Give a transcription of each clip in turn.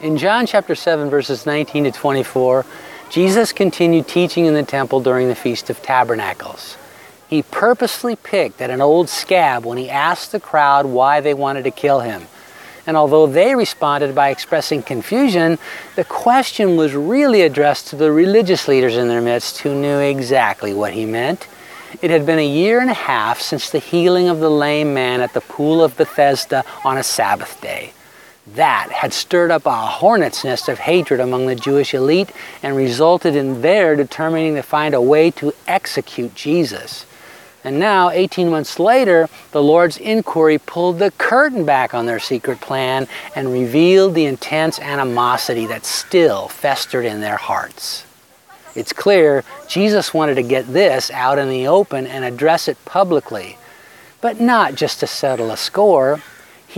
In John chapter 7, verses 19 to 24, Jesus continued teaching in the temple during the Feast of Tabernacles. He purposely picked at an old scab when he asked the crowd why they wanted to kill him. And although they responded by expressing confusion, the question was really addressed to the religious leaders in their midst who knew exactly what he meant. It had been a year and a half since the healing of the lame man at the pool of Bethesda on a Sabbath day. That had stirred up a hornet's nest of hatred among the Jewish elite and resulted in their determining to find a way to execute Jesus. And now, 18 months later, the Lord's inquiry pulled the curtain back on their secret plan and revealed the intense animosity that still festered in their hearts. It's clear Jesus wanted to get this out in the open and address it publicly, but not just to settle a score.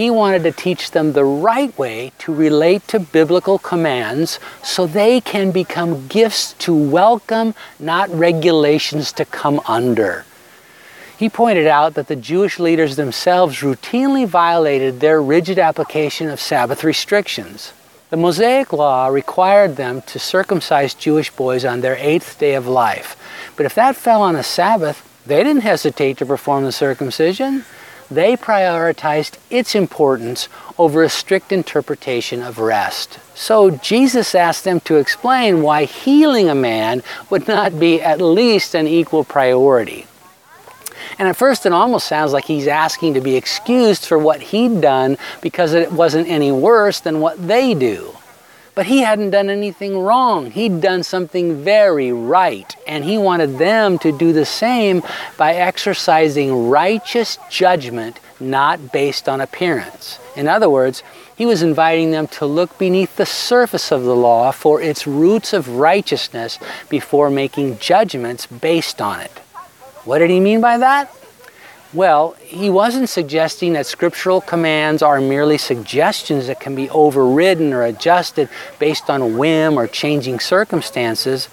He wanted to teach them the right way to relate to biblical commands so they can become gifts to welcome, not regulations to come under. He pointed out that the Jewish leaders themselves routinely violated their rigid application of Sabbath restrictions. The Mosaic Law required them to circumcise Jewish boys on their eighth day of life. But if that fell on a Sabbath, they didn't hesitate to perform the circumcision they prioritized its importance over a strict interpretation of rest. So Jesus asked them to explain why healing a man would not be at least an equal priority. And at first, it almost sounds like he's asking to be excused for what he'd done because it wasn't any worse than what they do. But he hadn't done anything wrong. He'd done something very right. And he wanted them to do the same by exercising righteous judgment, not based on appearance. In other words, he was inviting them to look beneath the surface of the law for its roots of righteousness before making judgments based on it. What did he mean by that? Well, he wasn't suggesting that scriptural commands are merely suggestions that can be overridden or adjusted based on a whim or changing circumstances,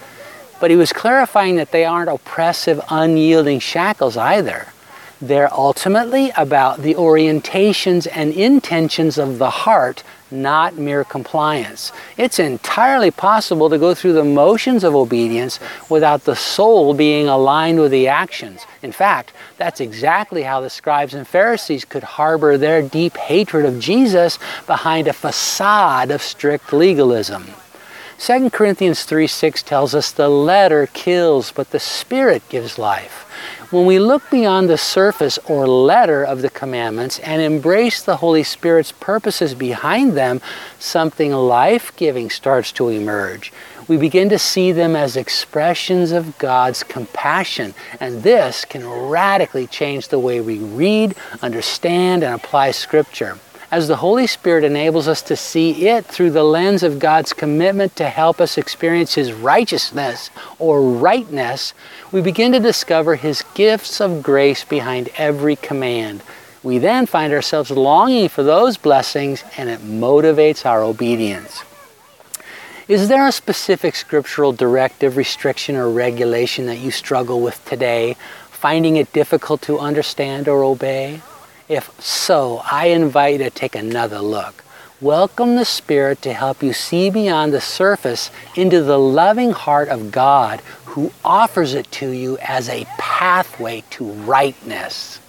but he was clarifying that they aren't oppressive, unyielding shackles either. They're ultimately about the orientations and intentions of the heart, not mere compliance. It's entirely possible to go through the motions of obedience without the soul being aligned with the actions. In fact, that's exactly how the scribes and Pharisees could harbor their deep hatred of Jesus behind a facade of strict legalism. 2 Corinthians 3 6 tells us the letter kills, but the Spirit gives life. When we look beyond the surface or letter of the commandments and embrace the Holy Spirit's purposes behind them, something life giving starts to emerge. We begin to see them as expressions of God's compassion, and this can radically change the way we read, understand, and apply Scripture as the Holy Spirit enables us to see it through the lens of God's commitment to help us experience His righteousness or rightness, we begin to discover His gifts of grace behind every command. We then find ourselves longing for those blessings and it motivates our obedience. Is there a specific scriptural directive, restriction, or regulation that you struggle with today, finding it difficult to understand or obey? If so, I invite you to take another look. Welcome the Spirit to help you see beyond the surface into the loving heart of God who offers it to you as a pathway to rightness.